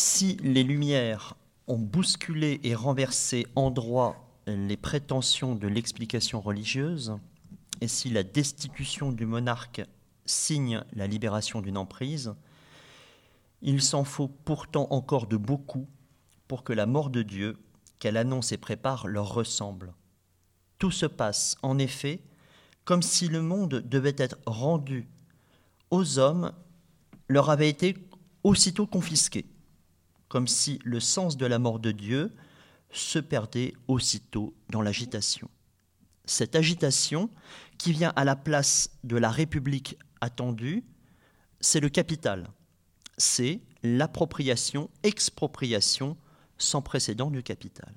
Si les Lumières ont bousculé et renversé en droit les prétentions de l'explication religieuse, et si la destitution du monarque signe la libération d'une emprise, il s'en faut pourtant encore de beaucoup pour que la mort de Dieu, qu'elle annonce et prépare, leur ressemble. Tout se passe, en effet, comme si le monde devait être rendu aux hommes, leur avait été aussitôt confisqué, comme si le sens de la mort de Dieu se perdait aussitôt dans l'agitation. Cette agitation, qui vient à la place de la République attendue, c'est le capital, c'est l'appropriation, expropriation sans précédent du capital.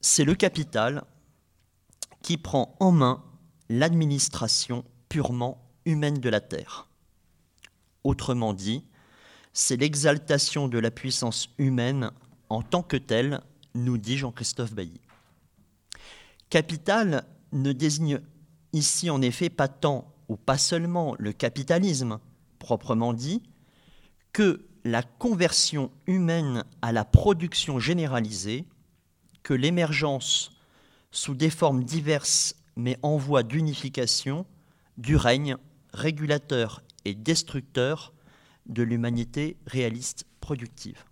C'est le capital qui prend en main l'administration purement humaine de la terre. Autrement dit, c'est l'exaltation de la puissance humaine en tant que telle, nous dit Jean-Christophe Bailly. Capital ne désigne ici en effet pas tant ou pas seulement le capitalisme proprement dit, que la conversion humaine à la production généralisée, que l'émergence sous des formes diverses mais en voie d'unification du règne régulateur et destructeur de l'humanité réaliste productive.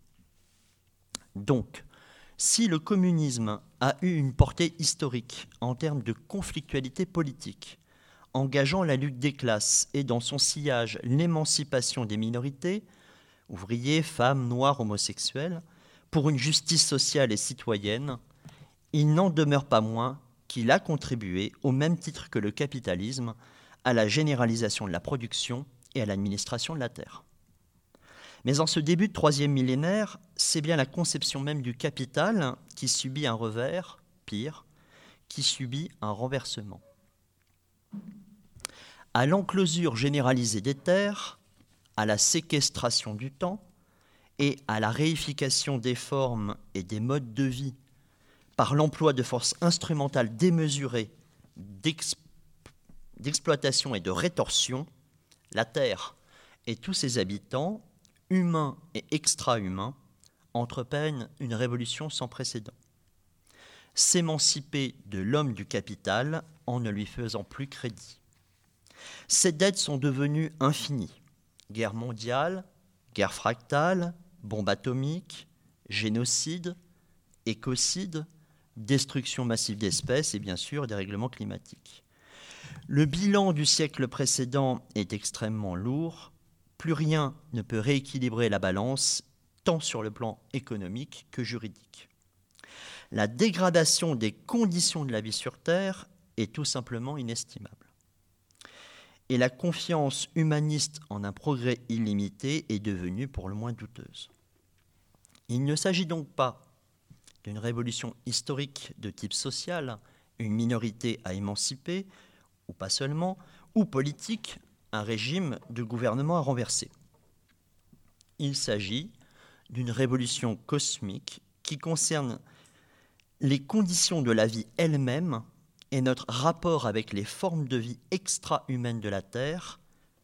Donc, si le communisme a eu une portée historique en termes de conflictualité politique, engageant la lutte des classes et dans son sillage l'émancipation des minorités, ouvriers, femmes, noirs, homosexuels, pour une justice sociale et citoyenne, il n'en demeure pas moins qu'il a contribué, au même titre que le capitalisme, à la généralisation de la production et à l'administration de la terre. Mais en ce début de troisième millénaire, c'est bien la conception même du capital qui subit un revers, pire, qui subit un renversement. À l'enclosure généralisée des terres, à la séquestration du temps et à la réification des formes et des modes de vie par l'emploi de forces instrumentales démesurées d'exploitation et de rétorsion, la Terre et tous ses habitants, humains et extra-humains, entreprennent une révolution sans précédent. S'émanciper de l'homme du capital en ne lui faisant plus crédit. Ces dettes sont devenues infinies. Guerre mondiale, guerre fractale, bombe atomique, génocide, écocide, destruction massive d'espèces et bien sûr dérèglement climatique. Le bilan du siècle précédent est extrêmement lourd. Plus rien ne peut rééquilibrer la balance, tant sur le plan économique que juridique. La dégradation des conditions de la vie sur Terre est tout simplement inestimable. Et la confiance humaniste en un progrès illimité est devenue pour le moins douteuse. Il ne s'agit donc pas d'une révolution historique de type social, une minorité à émanciper, ou pas seulement, ou politique, régime de gouvernement à renverser. Il s'agit d'une révolution cosmique qui concerne les conditions de la vie elle-même et notre rapport avec les formes de vie extra-humaines de la Terre,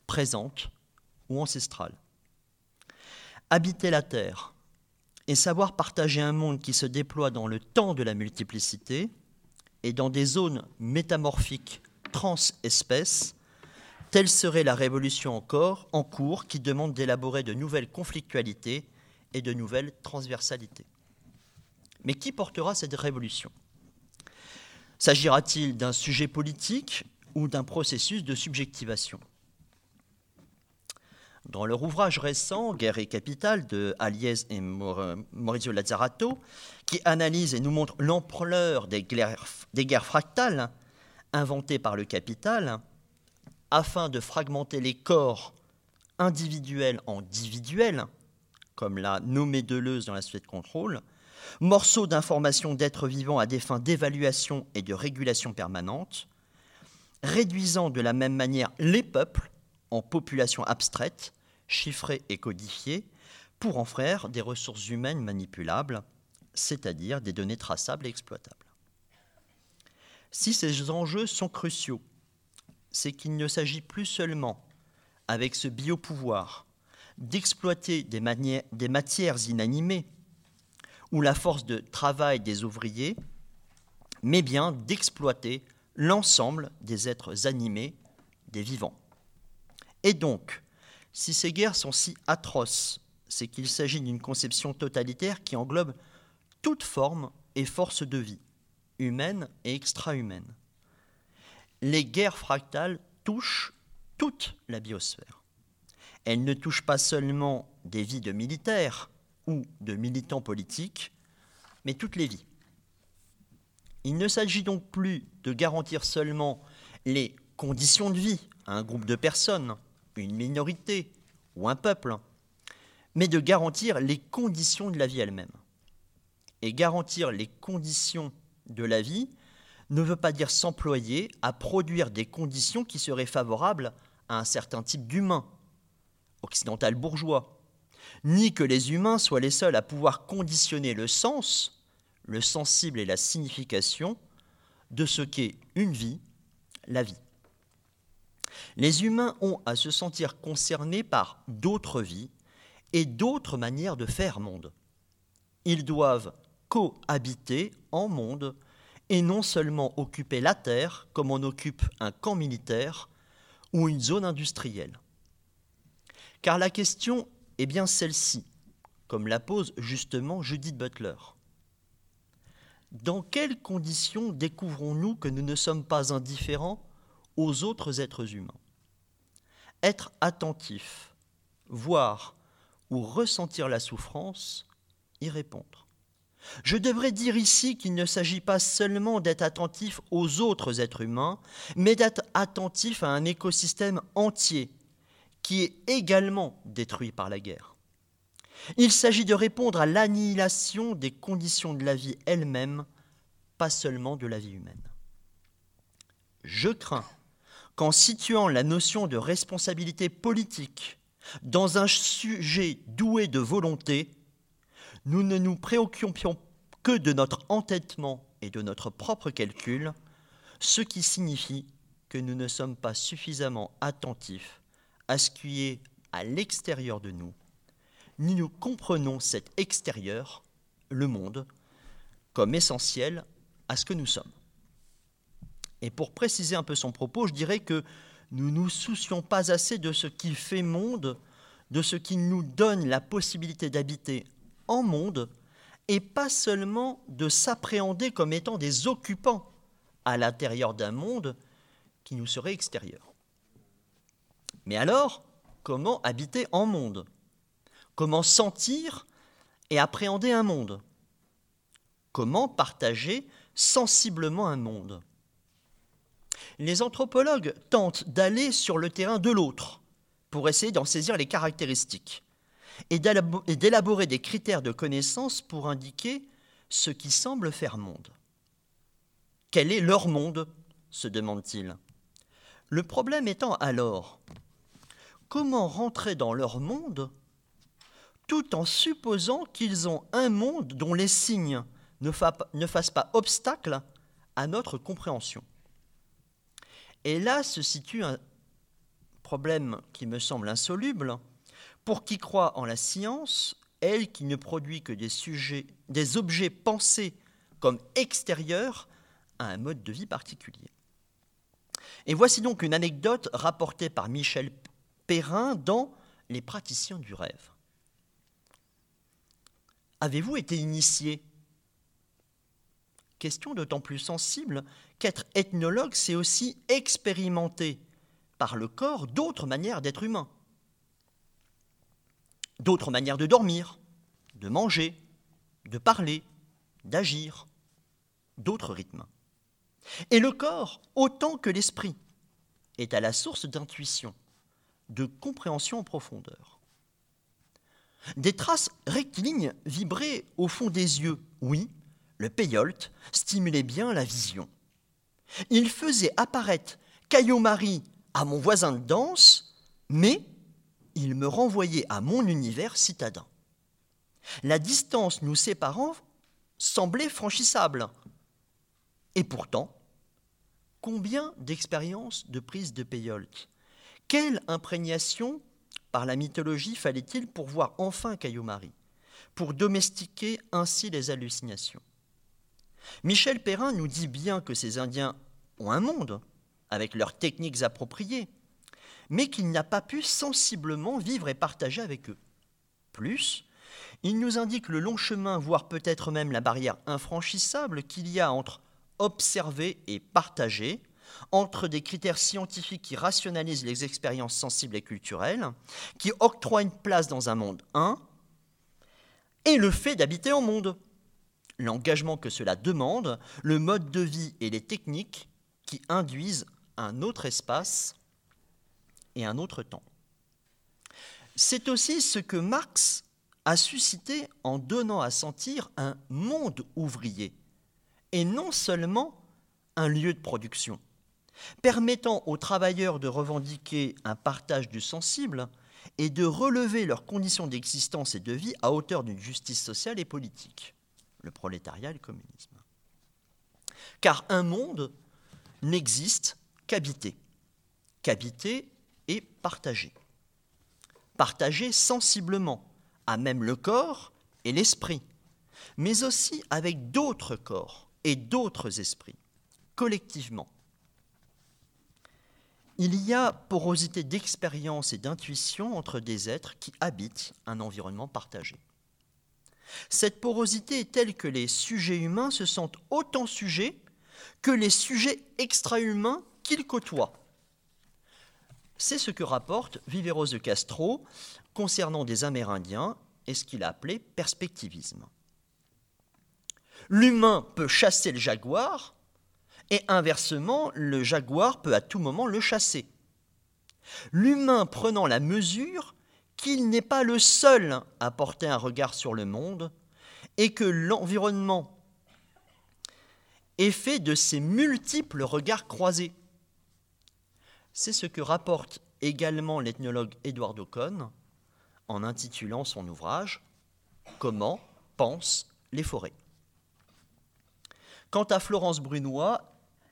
présentes ou ancestrales. Habiter la Terre, et savoir partager un monde qui se déploie dans le temps de la multiplicité et dans des zones métamorphiques trans-espèces, telle serait la révolution encore en cours qui demande d'élaborer de nouvelles conflictualités et de nouvelles transversalités. Mais qui portera cette révolution? S'agira-t-il d'un sujet politique ou d'un processus de subjectivation? Dans leur ouvrage récent, Guerre et Capitale, de Aliès et Maurizio Lazzarato, qui analyse et nous montre l'ampleur des guerres fractales inventées par le capital, afin de fragmenter les corps individuels en individuels, comme l'a nommé Deleuze dans la suite de contrôle, morceaux d'informations d'êtres vivants à des fins d'évaluation et de régulation permanente, réduisant de la même manière les peuples en populations abstraites, chiffrées et codifiées, pour en faire des ressources humaines manipulables, c'est-à-dire des données traçables et exploitables. Si ces enjeux sont cruciaux, c'est qu'il ne s'agit plus seulement, avec ce biopouvoir, d'exploiter des, matières inanimées ou la force de travail des ouvriers, mais bien d'exploiter l'ensemble des êtres animés, des vivants. Et donc, si ces guerres sont si atroces, c'est qu'il s'agit d'une conception totalitaire qui englobe toute forme et force de vie, humaine et extra-humaine. Les guerres fractales touchent toute la biosphère. Elles ne touchent pas seulement des vies de militaires ou de militants politiques, mais toutes les vies. Il ne s'agit donc plus de garantir seulement les conditions de vie à un groupe de personnes, une minorité ou un peuple, mais de garantir les conditions de la vie elle-même. Et garantir les conditions de la vie ne veut pas dire s'employer à produire des conditions qui seraient favorables à un certain type d'humain, occidental bourgeois, ni que les humains soient les seuls à pouvoir conditionner le sens, le sensible et la signification de ce qu'est une vie, la vie. Les humains ont à se sentir concernés par d'autres vies et d'autres manières de faire monde. Ils doivent cohabiter en monde et non seulement occuper la terre comme on occupe un camp militaire ou une zone industrielle. Car la question est bien celle-ci, comme la pose justement Judith Butler. Dans quelles conditions découvrons-nous que nous ne sommes pas indifférents aux autres êtres humains? Être attentif, voir ou ressentir la souffrance, y répondre. Je devrais dire ici qu'il ne s'agit pas seulement d'être attentif aux autres êtres humains, mais d'être attentif à un écosystème entier qui est également détruit par la guerre. Il s'agit de répondre à l'annihilation des conditions de la vie elle-même, pas seulement de la vie humaine. Je crains qu'en situant la notion de responsabilité politique dans un sujet doué de volonté, nous ne nous préoccupions que de notre entêtement et de notre propre calcul, ce qui signifie que nous ne sommes pas suffisamment attentifs à ce qui est à l'extérieur de nous, ni nous comprenons cet extérieur, le monde, comme essentiel à ce que nous sommes. Et pour préciser un peu son propos, je dirais que nous nous soucions pas assez de ce qui fait monde, de ce qui nous donne la possibilité d'habiter monde et pas seulement de s'appréhender comme étant des occupants à l'intérieur d'un monde qui nous serait extérieur. Mais alors, comment habiter en monde? Comment sentir et appréhender un monde? Comment partager sensiblement un monde? Les anthropologues tentent d'aller sur le terrain de l'autre pour essayer d'en saisir les caractéristiques et d'élaborer des critères de connaissance pour indiquer ce qui semble faire monde. Quel est leur monde? se demande-t-il. Le problème étant alors, comment rentrer dans leur monde tout en supposant qu'ils ont un monde dont les signes ne, fassent pas obstacle à notre compréhension? Et là se situe un problème qui me semble insoluble, pour qui croit en la science, elle qui ne produit que des, sujets, des objets pensés comme extérieurs à un mode de vie particulier. Et voici donc une anecdote rapportée par Michel Perrin dans Les praticiens du rêve. Avez-vous été initié? Question d'autant plus sensible qu'être ethnologue, c'est aussi expérimenter par le corps d'autres manières d'être humain d'autres manières de dormir, de manger, de parler, d'agir, d'autres rythmes. Et le corps, autant que l'esprit, est à la source d'intuition, de compréhension en profondeur. Des traces rectilignes vibraient au fond des yeux. Oui, le payolte stimulait bien la vision. Il faisait apparaître Caillot Marie à mon voisin de danse, mais il me renvoyait à mon univers citadin. La distance nous séparant semblait franchissable. Et pourtant, combien d'expériences de prise de payolte Quelle imprégnation par la mythologie fallait-il pour voir enfin Caillou-Marie, pour domestiquer ainsi les hallucinations? Michel Perrin nous dit bien que ces Indiens ont un monde, avec leurs techniques appropriées, mais qu'il n'a pas pu sensiblement vivre et partager avec eux. Plus, il nous indique le long chemin, voire peut-être même la barrière infranchissable qu'il y a entre observer et partager, entre des critères scientifiques qui rationalisent les expériences sensibles et culturelles, qui octroient une place dans un monde 1, et le fait d'habiter en monde, l'engagement que cela demande, le mode de vie et les techniques qui induisent un autre espace et un autre temps. C'est aussi ce que Marx a suscité en donnant à sentir un monde ouvrier, et non seulement un lieu de production, permettant aux travailleurs de revendiquer un partage du sensible et de relever leurs conditions d'existence et de vie à hauteur d'une justice sociale et politique, le prolétariat et le communisme. Car un monde n'existe qu'habité, qu'habité et partagé. Partagé sensiblement, à même le corps et l'esprit, mais aussi avec d'autres corps et d'autres esprits, collectivement. Il y a porosité d'expérience et d'intuition entre des êtres qui habitent un environnement partagé. Cette porosité est telle que les sujets humains se sentent autant sujets que les sujets extra-humains qu'ils côtoient. C'est ce que rapporte Viveros de Castro concernant des Amérindiens et ce qu'il a appelé perspectivisme. L'humain peut chasser le jaguar, et inversement, le jaguar peut à tout moment le chasser. L'humain prenant la mesure qu'il n'est pas le seul à porter un regard sur le monde, et que l'environnement est fait de ces multiples regards croisés. C'est ce que rapporte également l'ethnologue Edward Ocon en intitulant son ouvrage Comment pensent les forêts. Quant à Florence Brunois,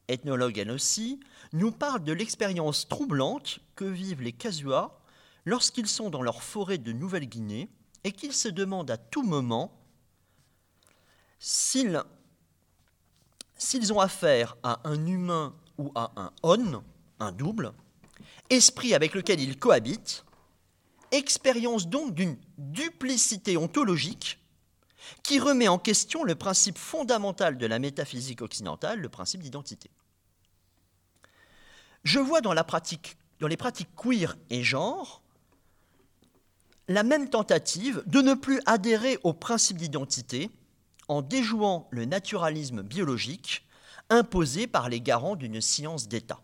ethnologue elle aussi, nous parle de l'expérience troublante que vivent les Kasuas lorsqu'ils sont dans leur forêt de Nouvelle-Guinée et qu'ils se demandent à tout moment s'ils ont affaire à un humain ou à un on, un double, esprit avec lequel ils cohabitent, expérience donc d'une duplicité ontologique qui remet en question le principe fondamental de la métaphysique occidentale, le principe d'identité. Je vois dans, la pratique, dans les pratiques queer et genre la même tentative de ne plus adhérer au principe d'identité en déjouant le naturalisme biologique imposé par les garants d'une science d'État.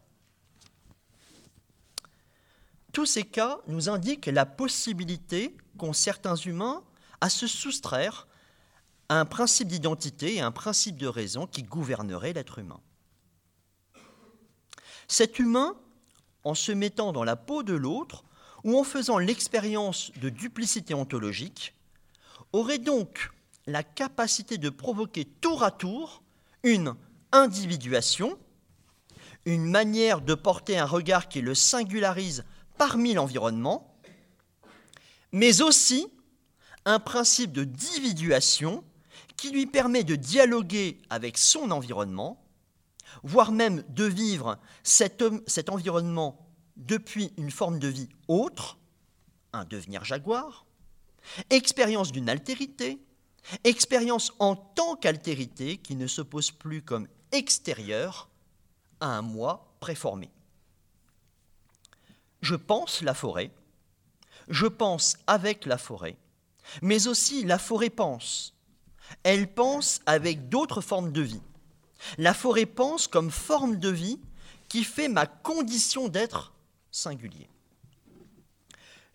Tous ces cas nous indiquent la possibilité qu'ont certains humains à se soustraire à un principe d'identité et un principe de raison qui gouvernerait l'être humain. Cet humain, en se mettant dans la peau de l'autre ou en faisant l'expérience de duplicité ontologique, aurait donc la capacité de provoquer tour à tour une individuation, une manière de porter un regard qui le singularise parmi l'environnement, mais aussi un principe de dividuation qui lui permet de dialoguer avec son environnement, voire même de vivre cet, environnement depuis une forme de vie autre, un devenir jaguar, expérience d'une altérité, expérience en tant qu'altérité qui ne s'oppose plus comme extérieure à un moi préformé. Je pense la forêt, je pense avec la forêt, mais aussi la forêt pense. Elle pense avec d'autres formes de vie. La forêt pense comme forme de vie qui fait ma condition d'être singulier.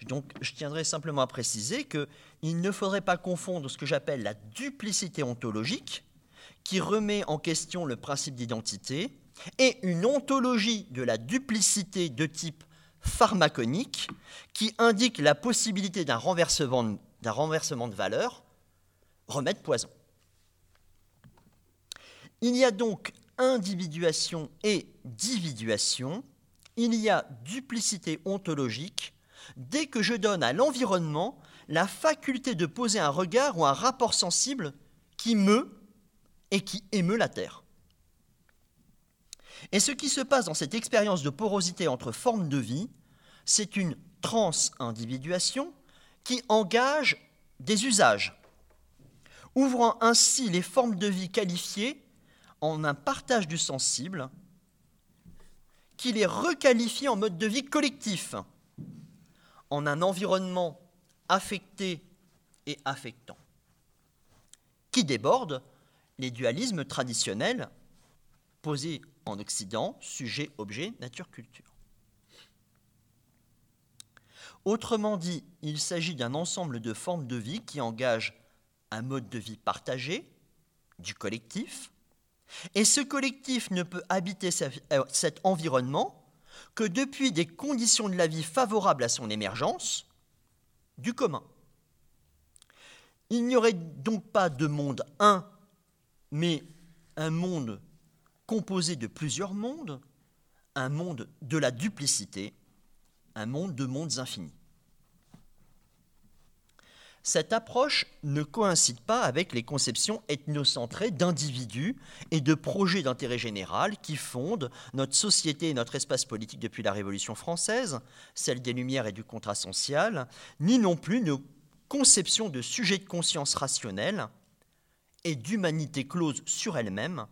Donc, je tiendrai simplement à préciser qu'il ne faudrait pas confondre ce que j'appelle la duplicité ontologique, qui remet en question le principe d'identité, et une ontologie de la duplicité de type pharmaconique, qui indique la possibilité d'un renversement, de valeur, remède poison. Il y a donc individuation et dividuation, il y a duplicité ontologique dès que je donne à l'environnement la faculté de poser un regard ou un rapport sensible qui meut et qui émeut la Terre. Et ce qui se passe dans cette expérience de porosité entre formes de vie, c'est une trans-individuation qui engage des usages, ouvrant ainsi les formes de vie qualifiées en un partage du sensible qui les requalifie en mode de vie collectif, en un environnement affecté et affectant, qui déborde les dualismes traditionnels posés en Occident, sujet, objet, nature, culture. Autrement dit, il s'agit d'un ensemble de formes de vie qui engagent un mode de vie partagé, du collectif, et ce collectif ne peut habiter euh, cet environnement que depuis des conditions de la vie favorables à son émergence, du commun. Il n'y aurait donc pas de monde un, mais un monde composé de plusieurs mondes, un monde de la duplicité, un monde de mondes infinis. Cette approche ne coïncide pas avec les conceptions ethnocentrées d'individus et de projets d'intérêt général qui fondent notre société et notre espace politique depuis la Révolution française, celle des Lumières et du contrat social, ni non plus nos conceptions de sujets de conscience rationnelle et d'humanité close sur elle-même,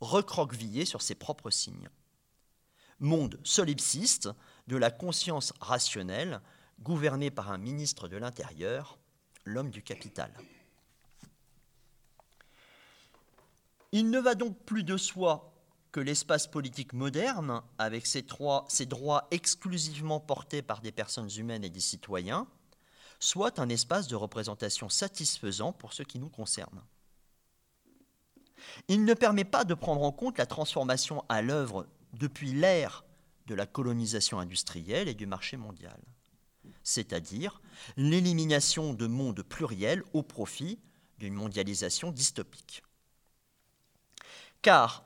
recroquevillée sur ses propres signes. Monde solipsiste de la conscience rationnelle, gouverné par un ministre de l'Intérieur, l'homme du capital. Il ne va donc plus de soi que l'espace politique moderne, avec ses, droits exclusivement portés par des personnes humaines et des citoyens, soit un espace de représentation satisfaisant pour ce qui nous concerne. Il ne permet pas de prendre en compte la transformation à l'œuvre depuis l'ère de la colonisation industrielle et du marché mondial, c'est-à-dire l'élimination de mondes pluriels au profit d'une mondialisation dystopique. Car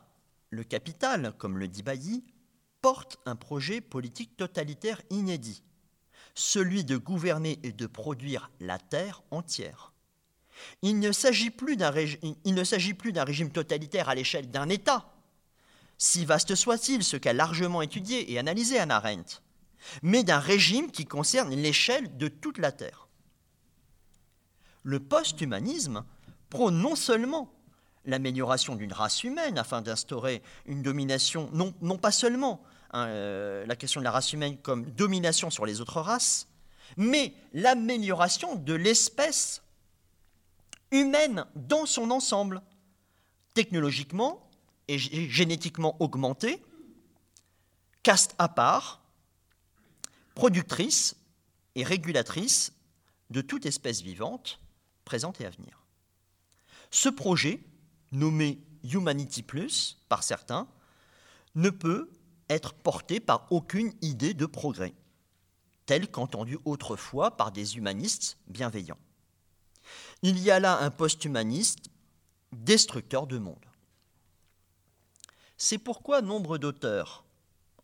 le capital, comme le dit Bailly, porte un projet politique totalitaire inédit, celui de gouverner et de produire la terre entière. Il ne s'agit plus d'un régime totalitaire à l'échelle d'un État, si vaste soit-il, ce qu'a largement étudié et analysé Anna Arendt, mais d'un régime qui concerne l'échelle de toute la Terre. Le post-humanisme prône non seulement l'amélioration d'une race humaine afin d'instaurer une domination, non, pas seulement hein, euh, la question de la race humaine comme domination sur les autres races, mais l'amélioration de l'espèce humaine dans son ensemble, technologiquement et génétiquement augmentée, caste à part, productrice et régulatrice de toute espèce vivante, présente et à venir. Ce projet, nommé Humanity Plus par certains, ne peut être porté par aucune idée de progrès, telle qu'entendue autrefois par des humanistes bienveillants. Il y a là un post-humaniste destructeur de monde. C'est pourquoi nombre d'auteurs,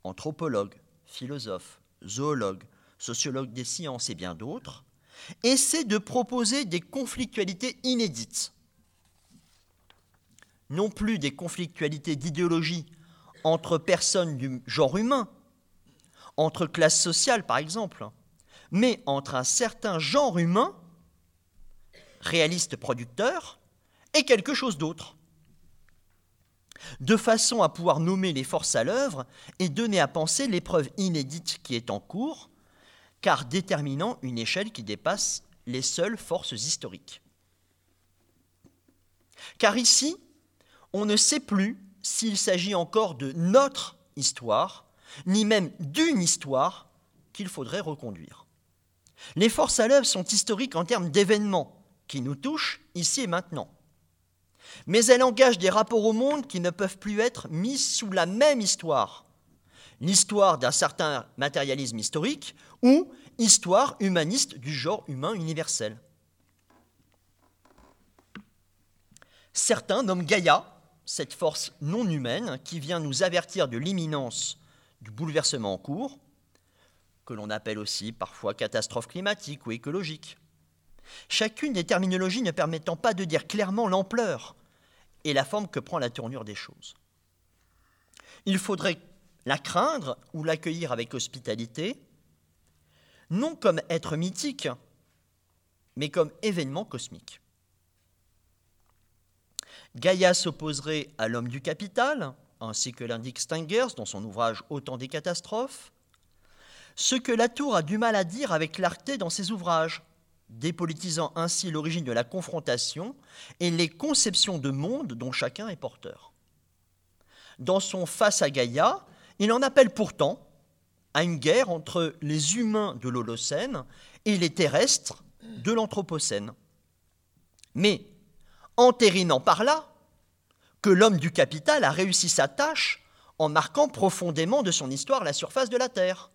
anthropologues, philosophes, zoologues, sociologues des sciences et bien d'autres, essaient de proposer des conflictualités inédites. Non plus des conflictualités d'idéologie entre personnes du genre humain, entre classes sociales par exemple, mais entre un certain genre humain réaliste producteur, et quelque chose d'autre. De façon à pouvoir nommer les forces à l'œuvre et donner à penser l'épreuve inédite qui est en cours, car déterminant une échelle qui dépasse les seules forces historiques. Car ici, on ne sait plus s'il s'agit encore de notre histoire, ni même d'une histoire qu'il faudrait reconduire. Les forces à l'œuvre sont historiques en termes d'événements, qui nous touche ici et maintenant. Mais elle engage des rapports au monde qui ne peuvent plus être mis sous la même histoire. L'histoire d'un certain matérialisme historique ou histoire humaniste du genre humain universel. Certains nomment Gaïa, cette force non humaine qui vient nous avertir de l'imminence du bouleversement en cours, que l'on appelle aussi parfois catastrophe climatique ou écologique. Chacune des terminologies ne permettant pas de dire clairement l'ampleur et la forme que prend la tournure des choses. Il faudrait la craindre ou l'accueillir avec hospitalité, non comme être mythique, mais comme événement cosmique. Gaïa s'opposerait à l'homme du capital, ainsi que l'indique Stengers dans son ouvrage Autant des catastrophes, ce que Latour a du mal à dire avec clarté dans ses ouvrages, dépolitisant ainsi l'origine de la confrontation et les conceptions de monde dont chacun est porteur. Dans son Face à Gaïa, il en appelle pourtant à une guerre entre les humains de l'Holocène et les terrestres de l'Anthropocène. Mais entérinant par là que l'homme du capital a réussi sa tâche en marquant profondément de son histoire la surface de la Terre.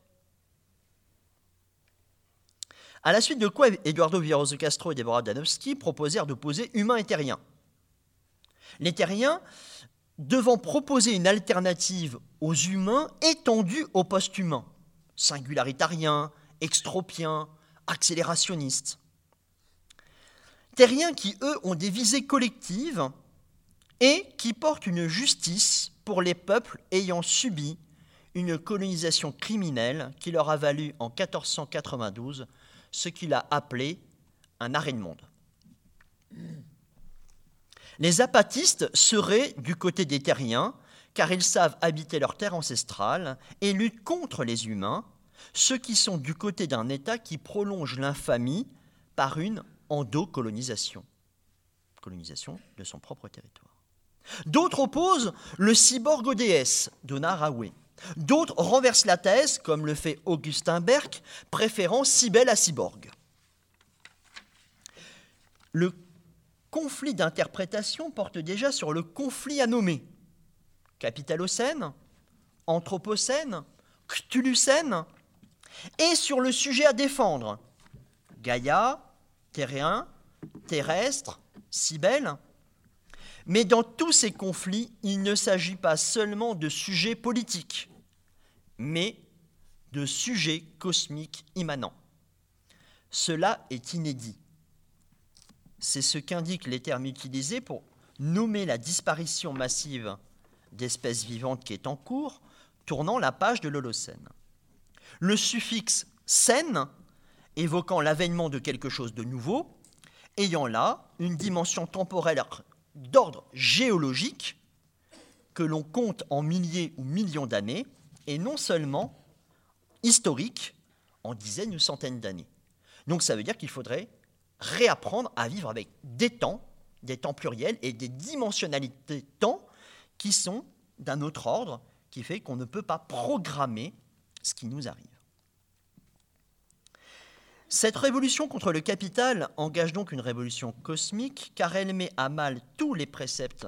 À la suite de quoi Eduardo Vieroso Castro et Deborah Danowski proposèrent d'opposer humain et terrien. Les terriens devant proposer une alternative aux humains étendus au post-humain, singularitariens, extropiens, accélérationnistes. Terriens qui, eux, ont des visées collectives et qui portent une justice pour les peuples ayant subi une colonisation criminelle qui leur a valu en 1492 ce qu'il a appelé un arrêt de monde. Les apatistes seraient du côté des terriens, car ils savent habiter leur terre ancestrale et luttent contre les humains, ceux qui sont du côté d'un État qui prolonge l'infamie par une endocolonisation, colonisation de son propre territoire. D'autres opposent le cyborg déesses, Donna D'autres renversent la thèse, comme le fait Augustin Berck, préférant Cybèle à cyborg. Le conflit d'interprétation porte déjà sur le conflit à nommer. Capitalocène, Anthropocène, Cthulhucène, et sur le sujet à défendre. Gaïa, terrien, terrestre, Cybèle. Mais dans tous ces conflits, il ne s'agit pas seulement de sujets politiques mais de sujets cosmiques immanents. Cela est inédit. C'est ce qu'indiquent les termes utilisés pour nommer la disparition massive d'espèces vivantes qui est en cours, tournant la page de l'Holocène. Le suffixe scène, évoquant l'avènement de quelque chose de nouveau, ayant là une dimension temporelle d'ordre géologique que l'on compte en milliers ou millions d'années, et non seulement historique en dizaines ou centaines d'années. Donc ça veut dire qu'il faudrait réapprendre à vivre avec des temps, des temps pluriels et des dimensionnalités temps qui sont d'un autre ordre, qui fait qu'on ne peut pas programmer ce qui nous arrive. Cette révolution contre le capital engage donc une révolution cosmique car elle met à mal tous les préceptes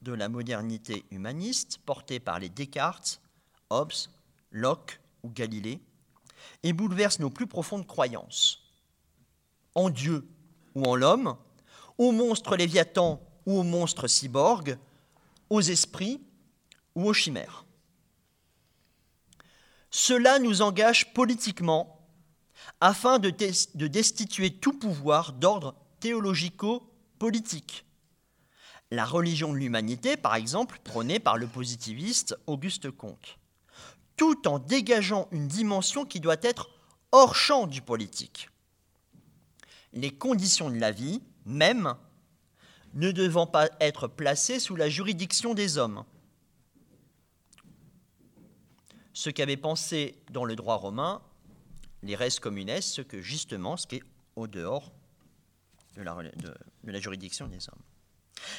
de la modernité humaniste portés par les Descartes, Hobbes, Locke ou Galilée, et bouleverse nos plus profondes croyances en Dieu ou en l'homme, aux monstres léviathans ou aux monstres cyborgs, aux esprits ou aux chimères. Cela nous engage politiquement afin de, de destituer tout pouvoir d'ordre théologico-politique. La religion de l'humanité, par exemple, prônée par le positiviste Auguste Comte tout en dégageant une dimension qui doit être hors champ du politique. Les conditions de la vie, même, ne devant pas être placées sous la juridiction des hommes. Ce qu'avaient pensé dans le droit romain les res communes, ce que justement, ce qui est au dehors de la, de la juridiction des hommes.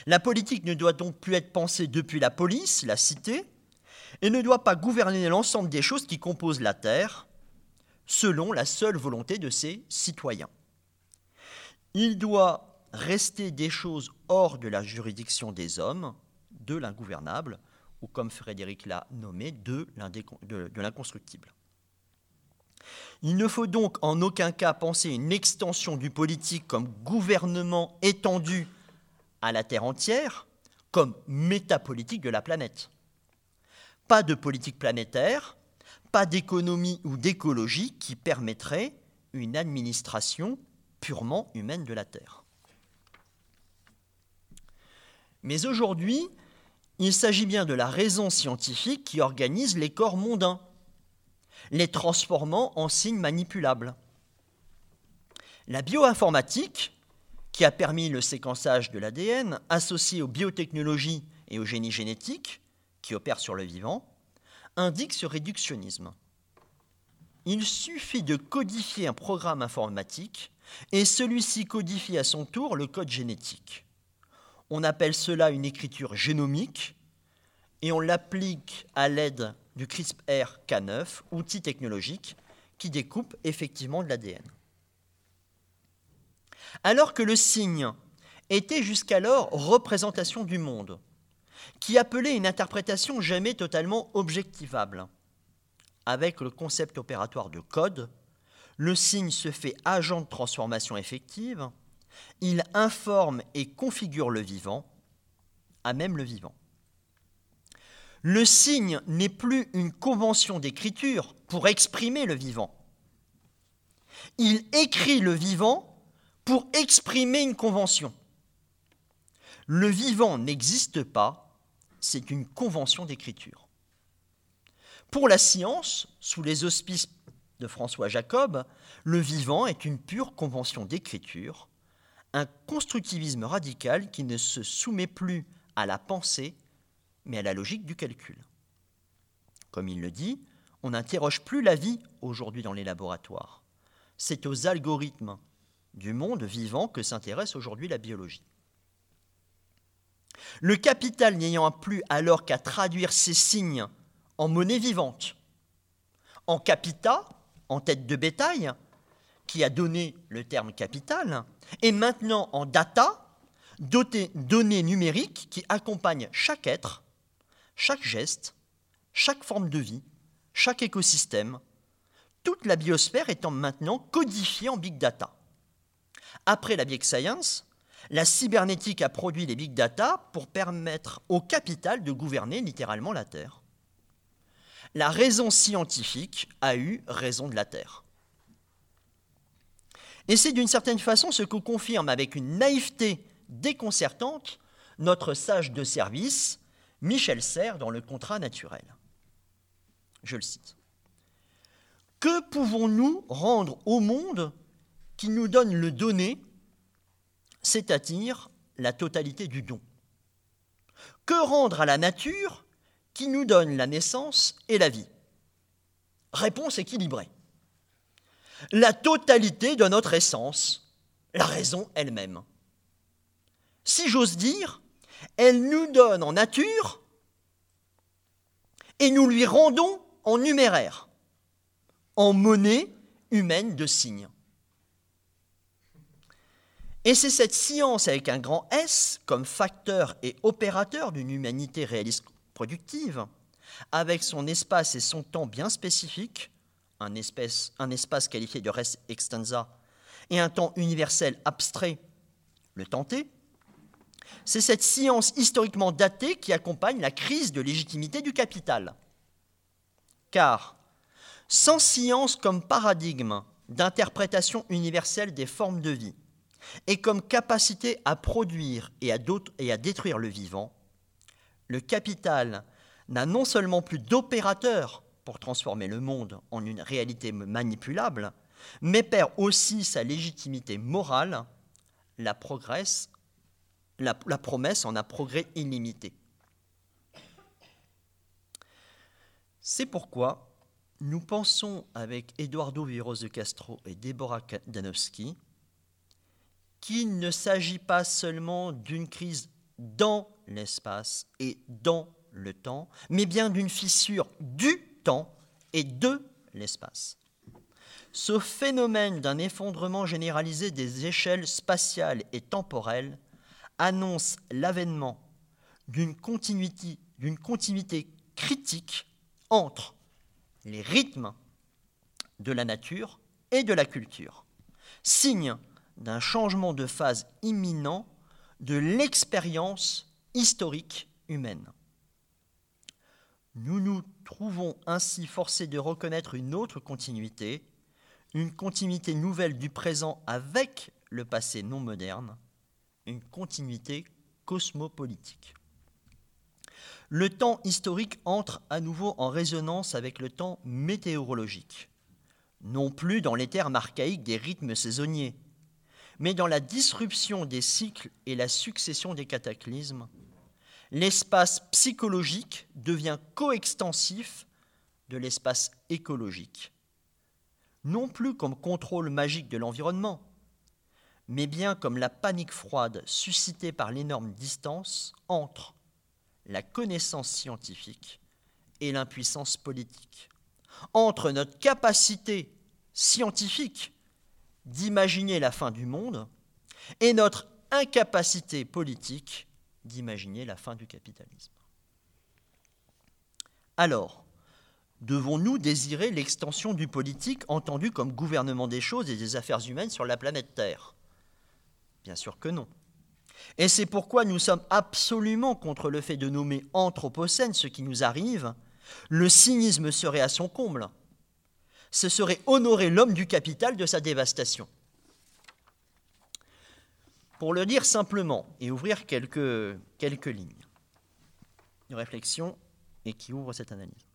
La politique ne doit donc plus être pensée depuis la police, la cité, et ne doit pas gouverner l'ensemble des choses qui composent la Terre selon la seule volonté de ses citoyens. Il doit rester des choses hors de la juridiction des hommes, de l'ingouvernable, ou comme Frédéric l'a nommé, de l'inconstructible. Il ne faut donc en aucun cas penser une extension du politique comme gouvernement étendu à la Terre entière, comme métapolitique de la planète pas de politique planétaire, pas d'économie ou d'écologie qui permettrait une administration purement humaine de la Terre. Mais aujourd'hui, il s'agit bien de la raison scientifique qui organise les corps mondains, les transformant en signes manipulables. La bioinformatique, qui a permis le séquençage de l'ADN, associé aux biotechnologies et au génie génétique, qui opèrent sur le vivant, indique ce réductionnisme. Il suffit de codifier un programme informatique et celui-ci codifie à son tour le code génétique. On appelle cela une écriture génomique et on l'applique à l'aide du CRISPR-Cas9, outil technologique qui découpe effectivement de l'ADN. Alors que le signe était jusqu'alors représentation du monde, qui appelait une interprétation jamais totalement objectivable, avec le concept opératoire de code, le signe se fait agent de transformation effective, il informe et configure le vivant, à même le vivant. Le signe n'est plus une convention d'écriture pour exprimer le vivant. Il écrit le vivant pour exprimer une convention. Le vivant n'existe pas, c'est une convention d'écriture. Pour la science, sous les auspices de François Jacob, le vivant est une pure convention d'écriture, un constructivisme radical qui ne se soumet plus à la pensée, mais à la logique du calcul. Comme il le dit, on n'interroge plus la vie aujourd'hui dans les laboratoires. C'est aux algorithmes du monde vivant que s'intéresse aujourd'hui la biologie. Le capital n'ayant plus alors qu'à traduire ces signes en monnaie vivante, en capita, en tête de bétail, qui a donné le terme capital, et maintenant en data, données numériques qui accompagnent chaque être, chaque geste, chaque forme de vie, chaque écosystème, toute la biosphère étant maintenant codifiée en big data. Après la big science, la cybernétique a produit les big data pour permettre au capital de gouverner littéralement la Terre. La raison scientifique a eu raison de la Terre. Et c'est d'une certaine façon ce que confirme avec une naïveté déconcertante notre sage de service, Michel Serres, dans le contrat naturel. Je le cite. Que pouvons-nous rendre au monde qui nous donne le donné, c'est-à-dire la totalité du don Que rendre à la nature qui nous donne la naissance et la vie? Réponse équilibrée la totalité de notre essence, la raison elle-même. Si j'ose dire, elle nous donne en nature et nous lui rendons en numéraire, en monnaie humaine de signes. Et c'est cette science avec un grand S comme facteur et opérateur d'une humanité réaliste productive, avec son espace et son temps bien spécifiques, un, espace qualifié de res extensa, et un temps universel abstrait, le temps c'est cette science historiquement datée qui accompagne la crise de légitimité du capital. Car, sans science comme paradigme d'interprétation universelle des formes de vie, et comme capacité à produire et à, détruire le vivant, le capital n'a non seulement plus d'opérateur pour transformer le monde en une réalité manipulable, mais perd aussi sa légitimité morale, la promesse en un progrès illimité. C'est pourquoi nous pensons avec Eduardo Viros de Castro et Deborah Danowski qu'il ne s'agit pas seulement d'une crise dans l'espace et dans le temps, mais bien d'une fissure du temps et de l'espace. Ce phénomène d'un effondrement généralisé des échelles spatiales et temporelles annonce l'avènement d'une continuité, continuité critique entre les rythmes de la nature et de la culture, signe d'un changement de phase imminent de l'expérience historique humaine. nous nous trouvons ainsi forcés de reconnaître une autre continuité, une continuité nouvelle du présent avec le passé non moderne, une continuité cosmopolitique. Le temps historique entre à nouveau en résonance avec le temps météorologique, non plus dans les termes archaïques des rythmes saisonniers, mais dans la disruption des cycles et la succession des cataclysmes, l'espace psychologique devient coextensif de l'espace écologique, non plus comme contrôle magique de l'environnement, mais bien comme la panique froide suscitée par l'énorme distance entre la connaissance scientifique et l'impuissance politique, entre notre capacité scientifique d'imaginer la fin du monde et notre incapacité politique d'imaginer la fin du capitalisme. Alors, devons-nous désirer l'extension du politique entendu comme gouvernement des choses et des affaires humaines sur la planète Terre? Bien sûr que non. Et c'est pourquoi nous sommes absolument contre le fait de nommer anthropocène ce qui nous arrive. Le cynisme serait à son comble. Ce serait honorer l'homme du capital de sa dévastation. Pour le dire simplement et ouvrir quelques, lignes de réflexion et qui ouvrent cette analyse.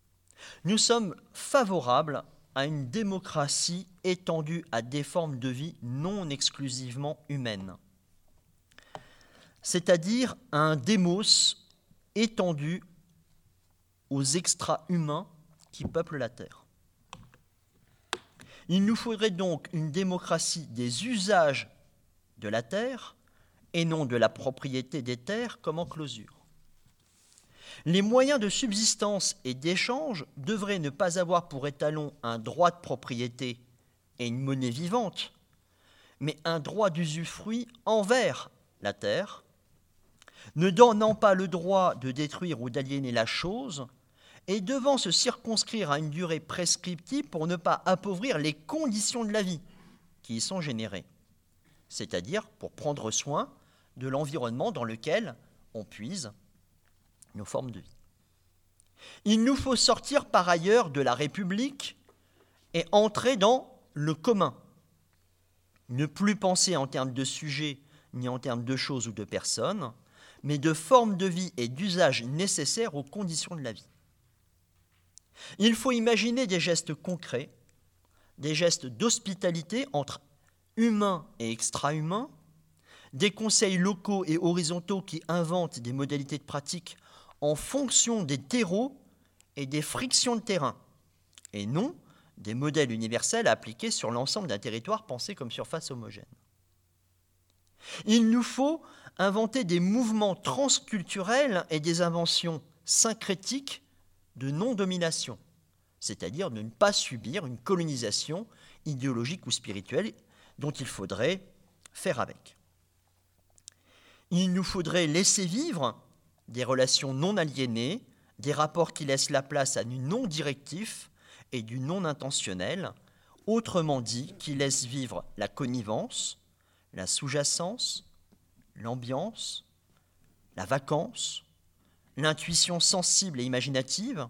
Nous sommes favorables à une démocratie étendue à des formes de vie non exclusivement humaines, c'est-à-dire à un démos étendu aux extra-humains qui peuplent la Terre. Il nous faudrait donc une démocratie des usages de la terre et non de la propriété des terres comme enclosure. Les moyens de subsistance et d'échange devraient ne pas avoir pour étalon un droit de propriété et une monnaie vivante, mais un droit d'usufruit envers la terre, ne donnant pas le droit de détruire ou d'aliéner la chose, et devant se circonscrire à une durée prescriptive pour ne pas appauvrir les conditions de la vie qui y sont générées, c'est-à-dire pour prendre soin de l'environnement dans lequel on puise nos formes de vie. Il nous faut sortir par ailleurs de la République et entrer dans le commun. Ne plus penser en termes de sujets ni en termes de choses ou de personnes, mais de formes de vie et d'usages nécessaires aux conditions de la vie. Il faut imaginer des gestes concrets, des gestes d'hospitalité entre humains et extra-humains, des conseils locaux et horizontaux qui inventent des modalités de pratique en fonction des terreaux et des frictions de terrain, et non des modèles universels appliqués sur l'ensemble d'un territoire pensé comme surface homogène. Il nous faut inventer des mouvements transculturels et des inventions syncrétiques de non-domination, c'est-à-dire de ne pas subir une colonisation idéologique ou spirituelle dont il faudrait faire avec. Il nous faudrait laisser vivre des relations non aliénées, des rapports qui laissent la place à du non directif et du non intentionnel, autrement dit, qui laissent vivre la connivence, la sous-jacence, l'ambiance, la vacance, l'intuition sensible et imaginative,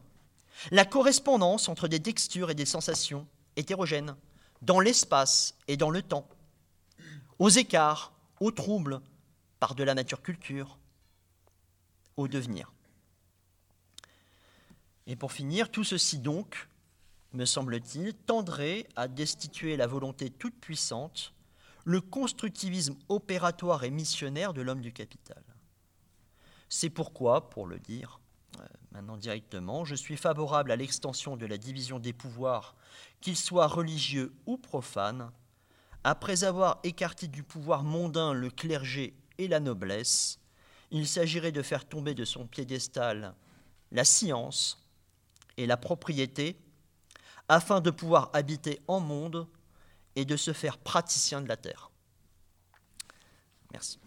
la correspondance entre des textures et des sensations hétérogènes, dans l'espace et dans le temps, aux écarts, aux troubles, par de la nature culture, au devenir. Et pour finir, tout ceci donc, me semble-t-il, tendrait à destituer la volonté toute puissante, le constructivisme opératoire et missionnaire de l'homme du capital. C'est pourquoi, pour le dire euh, maintenant directement, je suis favorable à l'extension de la division des pouvoirs, qu'ils soient religieux ou profanes, après avoir écarté du pouvoir mondain le clergé et la noblesse, il s'agirait de faire tomber de son piédestal la science et la propriété afin de pouvoir habiter en monde et de se faire praticien de la terre. Merci.